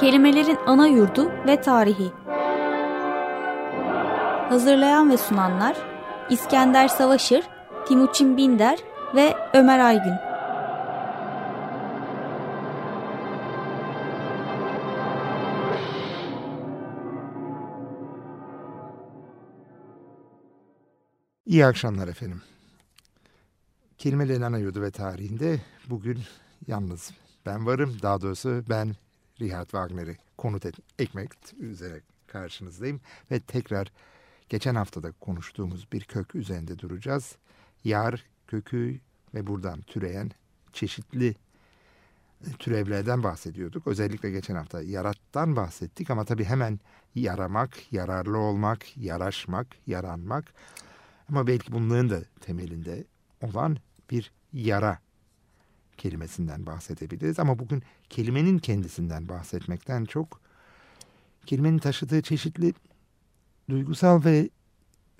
Kelimelerin ana yurdu ve tarihi. Hazırlayan ve sunanlar İskender Savaşır, Timuçin Binder ve Ömer Aygün. İyi akşamlar efendim. Kelimelerin ana yurdu ve tarihinde bugün yalnız ben varım. Daha doğrusu ben Richard Wagner'i konut et, ekmek üzere karşınızdayım. Ve tekrar geçen haftada konuştuğumuz bir kök üzerinde duracağız. Yar kökü ve buradan türeyen çeşitli türevlerden bahsediyorduk. Özellikle geçen hafta yarattan bahsettik ama tabii hemen yaramak, yararlı olmak, yaraşmak, yaranmak ama belki bunların da temelinde olan bir yara kelimesinden bahsedebiliriz. Ama bugün kelimenin kendisinden bahsetmekten çok kelimenin taşıdığı çeşitli duygusal ve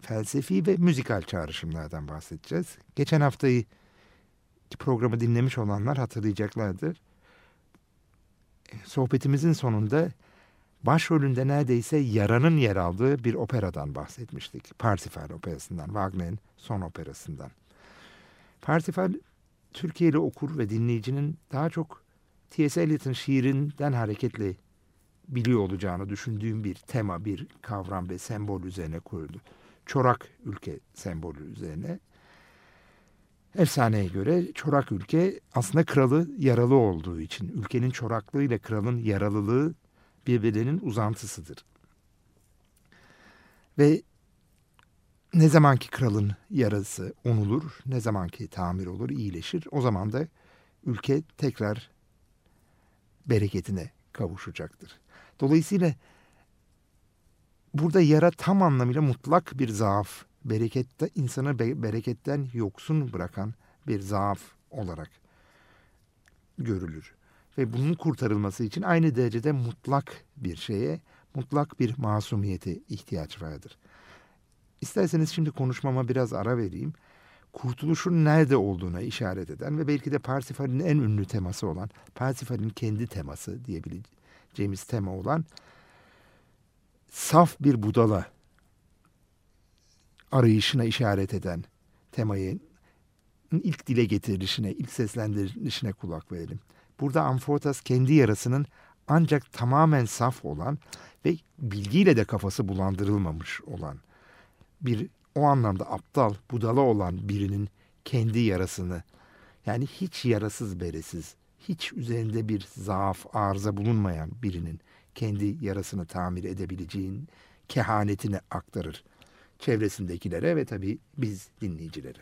felsefi ve müzikal çağrışımlardan bahsedeceğiz. Geçen haftayı programı dinlemiş olanlar hatırlayacaklardır. Sohbetimizin sonunda başrolünde neredeyse yaranın yer aldığı bir operadan bahsetmiştik. Parsifal operasından, Wagner'in son operasından. Parsifal Türkiye'li okur ve dinleyicinin daha çok T.S. Eliot'ın şiirinden hareketle biliyor olacağını düşündüğüm bir tema, bir kavram ve sembol üzerine kuruldu. Çorak ülke sembolü üzerine. Efsaneye göre çorak ülke aslında kralı yaralı olduğu için ülkenin çoraklığı ile kralın yaralılığı birbirlerinin uzantısıdır. Ve ne zamanki kralın yarası onulur, ne zamanki tamir olur, iyileşir, o zaman da ülke tekrar bereketine kavuşacaktır. Dolayısıyla burada yara tam anlamıyla mutlak bir zaaf, berekette insanı be bereketten yoksun bırakan bir zaaf olarak görülür. Ve bunun kurtarılması için aynı derecede mutlak bir şeye, mutlak bir masumiyete ihtiyaç vardır. İsterseniz şimdi konuşmama biraz ara vereyim. Kurtuluşun nerede olduğuna işaret eden ve belki de Parsifal'in en ünlü teması olan, Parsifal'in kendi teması diyebileceğimiz tema olan saf bir budala arayışına işaret eden temayı ilk dile getirilişine, ilk seslendirilişine kulak verelim. Burada Amfortas kendi yarasının ancak tamamen saf olan ve bilgiyle de kafası bulandırılmamış olan bir o anlamda aptal, budala olan birinin kendi yarasını yani hiç yarasız beresiz, hiç üzerinde bir zaaf, arıza bulunmayan birinin kendi yarasını tamir edebileceğin kehanetini aktarır çevresindekilere ve tabii biz dinleyicilere.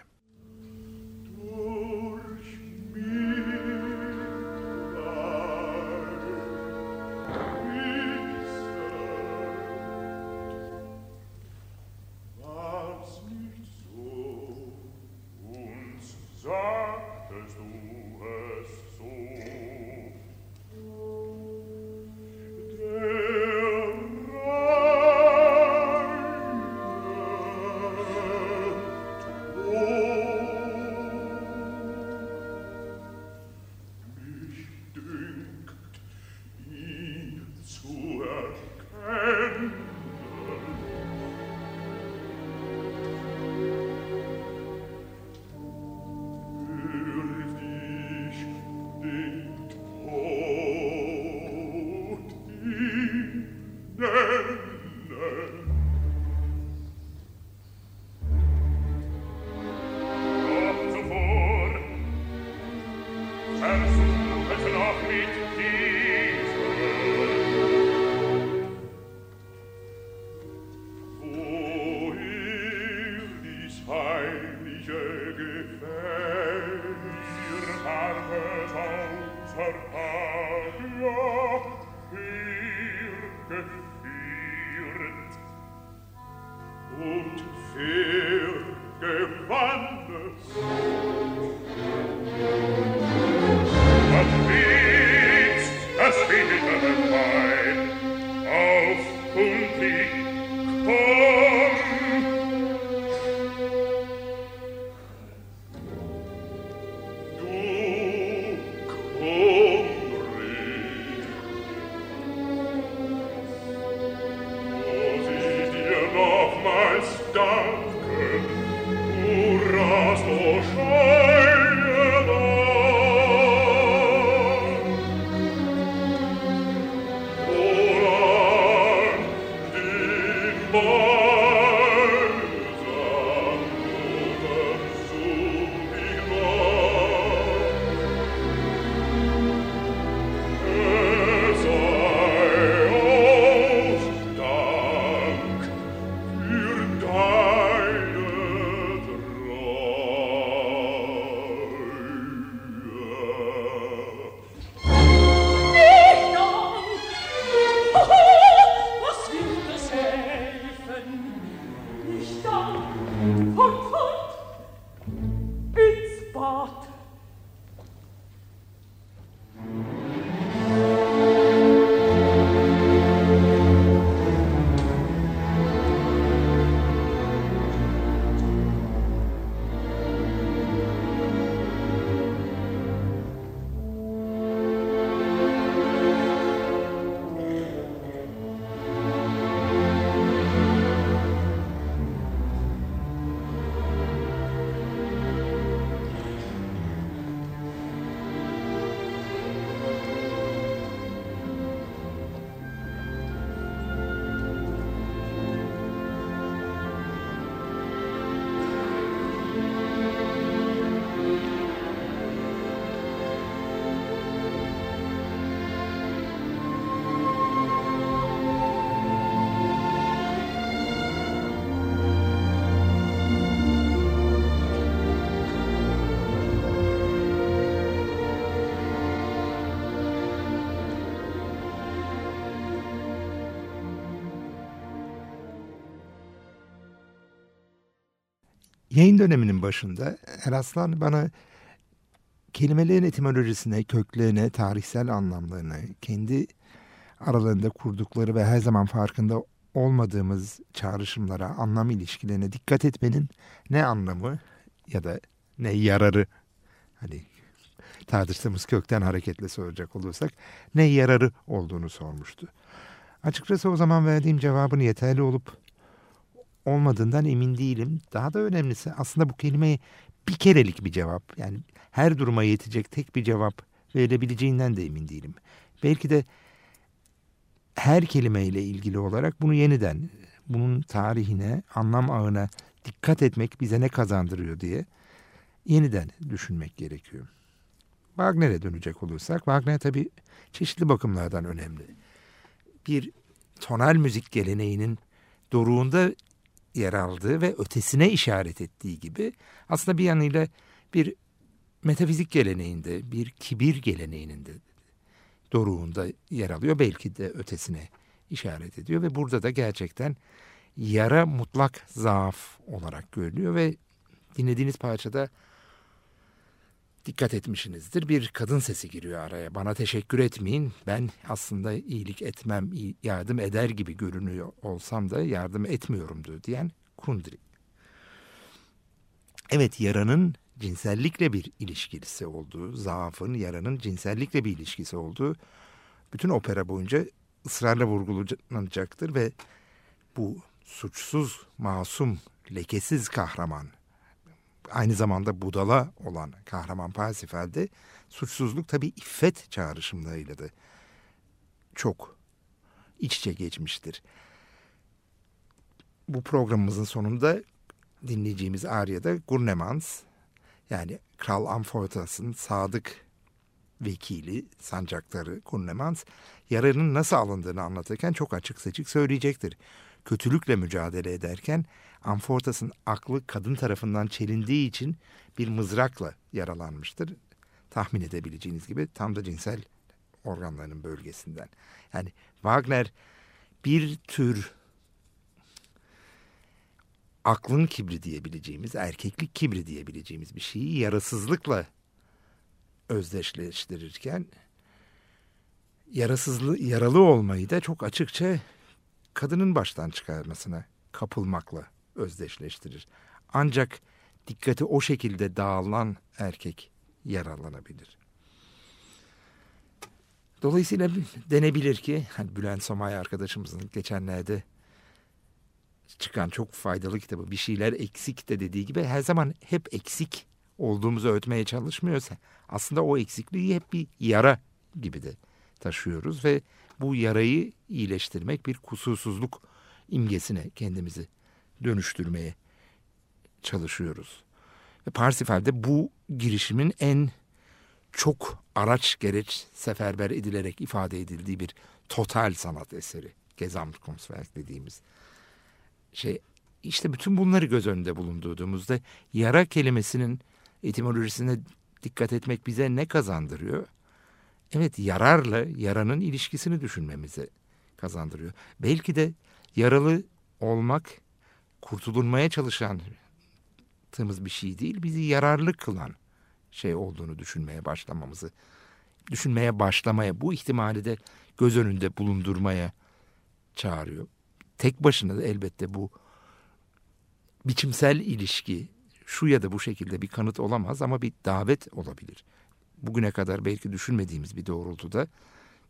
Yayın döneminin başında Eraslan bana kelimelerin etimolojisine, köklerine, tarihsel anlamlarına, kendi aralarında kurdukları ve her zaman farkında olmadığımız çağrışımlara, anlam ilişkilerine dikkat etmenin ne anlamı ya da ne yararı hani tartıştığımız kökten hareketle soracak olursak ne yararı olduğunu sormuştu. Açıkçası o zaman verdiğim cevabın yeterli olup olmadığından emin değilim. Daha da önemlisi aslında bu kelimeye bir kerelik bir cevap yani her duruma yetecek tek bir cevap verilebileceğinden de emin değilim. Belki de her kelimeyle ilgili olarak bunu yeniden bunun tarihine, anlam ağına dikkat etmek bize ne kazandırıyor diye yeniden düşünmek gerekiyor. Wagner'e dönecek olursak, Wagner tabii çeşitli bakımlardan önemli. Bir tonal müzik geleneğinin doruğunda yer aldığı ve ötesine işaret ettiği gibi aslında bir yanıyla bir metafizik geleneğinde, bir kibir geleneğinin de doruğunda yer alıyor. Belki de ötesine işaret ediyor ve burada da gerçekten yara mutlak zaaf olarak görülüyor ve dinlediğiniz parçada dikkat etmişsinizdir. Bir kadın sesi giriyor araya. Bana teşekkür etmeyin. Ben aslında iyilik etmem, yardım eder gibi görünüyor olsam da yardım etmiyorumdu diyen Kundry. Evet yaranın cinsellikle bir ilişkisi olduğu, zaafın, yaranın cinsellikle bir ilişkisi olduğu bütün opera boyunca ısrarla vurgulanacaktır ve bu suçsuz, masum, lekesiz kahraman aynı zamanda budala olan kahraman Parsifal'de suçsuzluk tabi iffet çağrışımlarıyla da çok iç içe geçmiştir. Bu programımızın sonunda dinleyeceğimiz Arya'da Gurnemans yani Kral Amfortas'ın sadık vekili, sancaktarı Gurnemans yararının nasıl alındığını anlatırken çok açık seçik söyleyecektir. Kötülükle mücadele ederken Amfortas'ın aklı kadın tarafından çelindiği için bir mızrakla yaralanmıştır. Tahmin edebileceğiniz gibi tam da cinsel organlarının bölgesinden. Yani Wagner bir tür aklın kibri diyebileceğimiz, erkeklik kibri diyebileceğimiz bir şeyi yarasızlıkla özdeşleştirirken yarasızlı yaralı olmayı da çok açıkça kadının baştan çıkarmasına kapılmakla özdeşleştirir. Ancak dikkati o şekilde dağılan erkek yaralanabilir. Dolayısıyla denebilir ki hani Bülent Somay arkadaşımızın geçenlerde çıkan çok faydalı kitabı bir şeyler eksik de dediği gibi her zaman hep eksik olduğumuzu ötmeye çalışmıyorsa aslında o eksikliği hep bir yara gibi de taşıyoruz ve bu yarayı iyileştirmek bir kusursuzluk imgesine kendimizi dönüştürmeye çalışıyoruz. Ve Parsifal'de bu girişimin en çok araç gereç seferber edilerek ifade edildiği bir total sanat eseri. Gesamtkunstwerk dediğimiz şey. işte bütün bunları göz önünde bulundurduğumuzda yara kelimesinin etimolojisine dikkat etmek bize ne kazandırıyor? Evet yararla yaranın ilişkisini düşünmemize kazandırıyor. Belki de yaralı olmak kurtulunmaya çalıştığımız bir şey değil, bizi yararlı kılan şey olduğunu düşünmeye başlamamızı, düşünmeye başlamaya, bu ihtimali de göz önünde bulundurmaya çağırıyor. Tek başına da elbette bu biçimsel ilişki şu ya da bu şekilde bir kanıt olamaz ama bir davet olabilir. Bugüne kadar belki düşünmediğimiz bir doğrultuda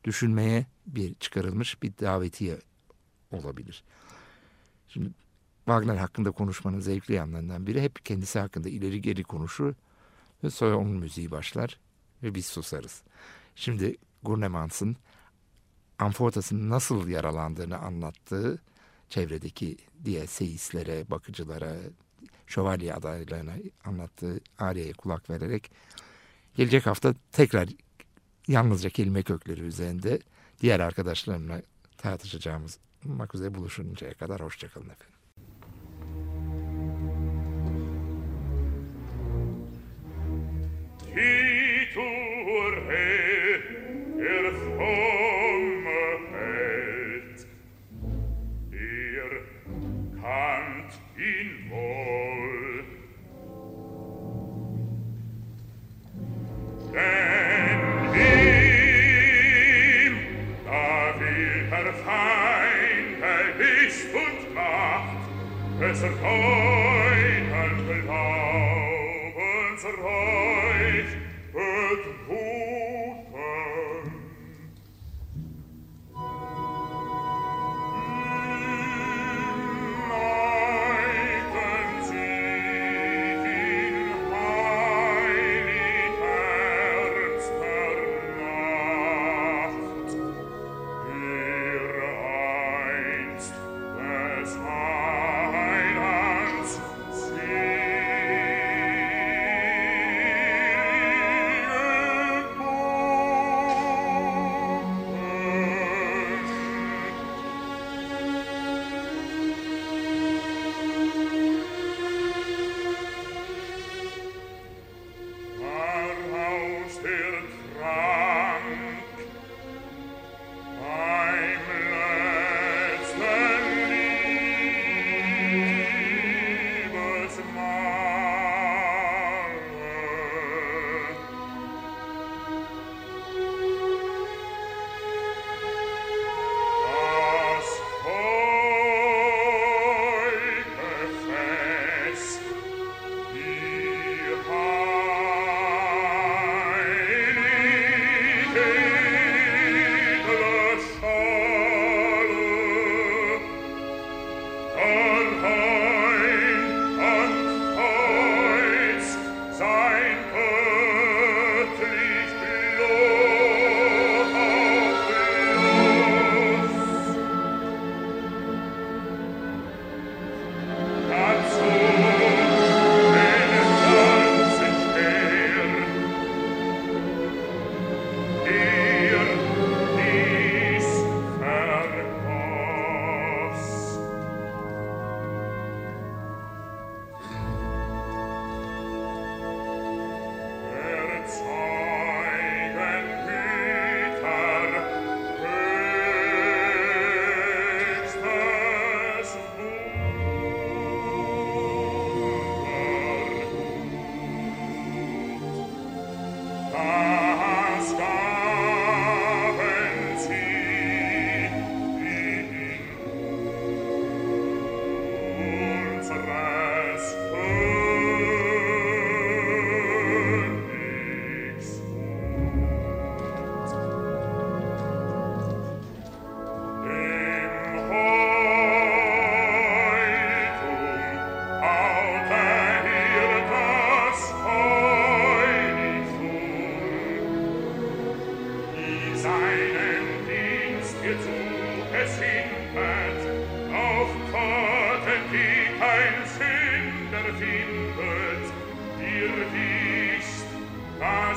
düşünmeye bir çıkarılmış bir davetiye olabilir. Şimdi Wagner hakkında konuşmanın zevkli yanlarından biri hep kendisi hakkında ileri geri konuşur ve sonra onun müziği başlar ve biz susarız. Şimdi Gurnemans'ın Amfortas'ın nasıl yaralandığını anlattığı çevredeki diğer seyislere, bakıcılara, şövalye adaylarına anlattığı Arya'ya kulak vererek gelecek hafta tekrar yalnızca kelime kökleri üzerinde diğer arkadaşlarımla tartışacağımız üzere buluşuncaya kadar hoşçakalın efendim. He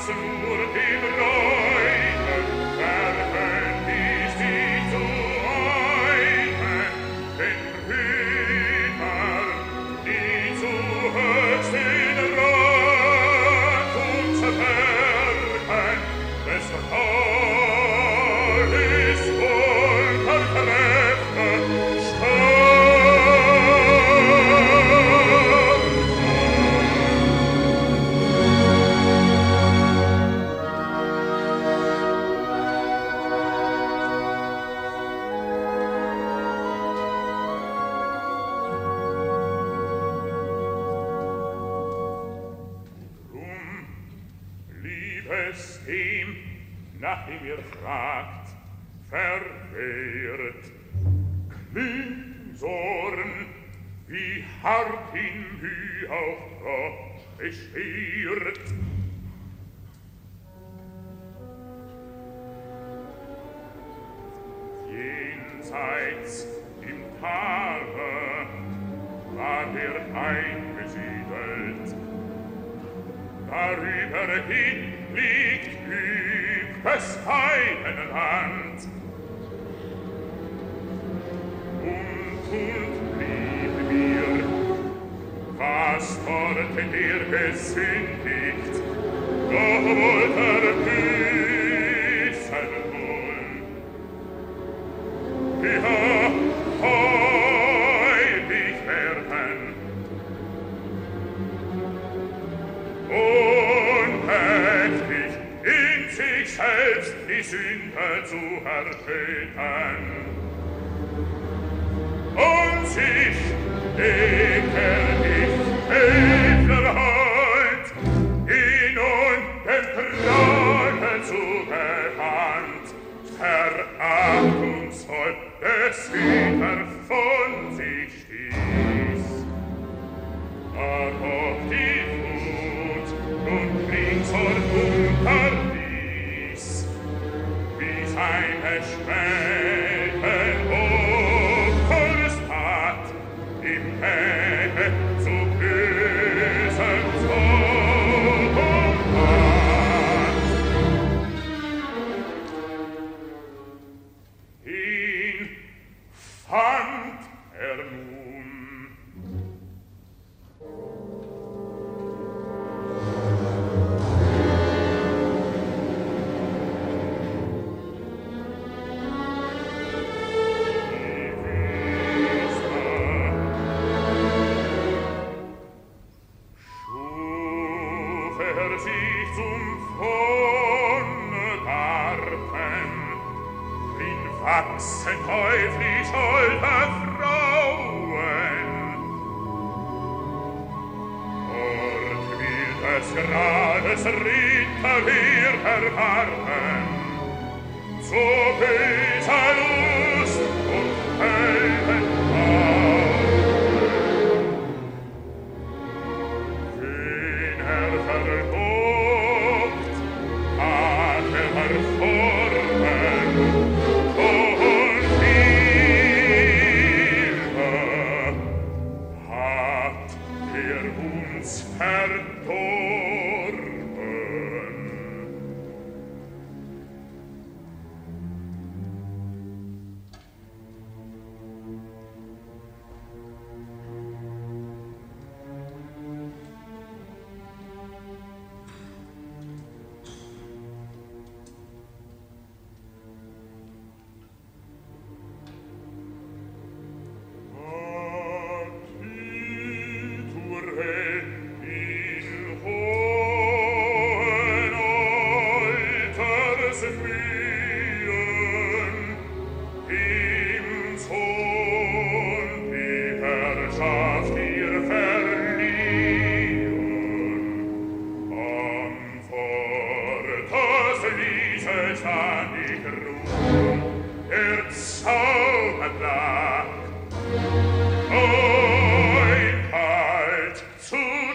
zum Mur dem Rot nach ihm ihr fragt, verwehret. Klinsorn, wie hart ihn wie auch Gott beschweret. Jenseits im Tale war er eingesiedelt, darüber hin des feinen Hand. Und und blieb mir, was dort in dir gesündigt, doch wollte Sünde zu ertöten. Und sich ekel ich edler Heid, ihn und dem Trage zugewandt, verachtungsvoll des Himmels. has fed.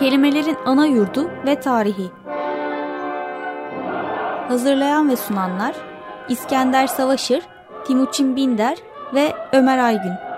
Kelimelerin ana yurdu ve tarihi. Hazırlayan ve sunanlar İskender Savaşır, Timuçin Binder ve Ömer Aygün.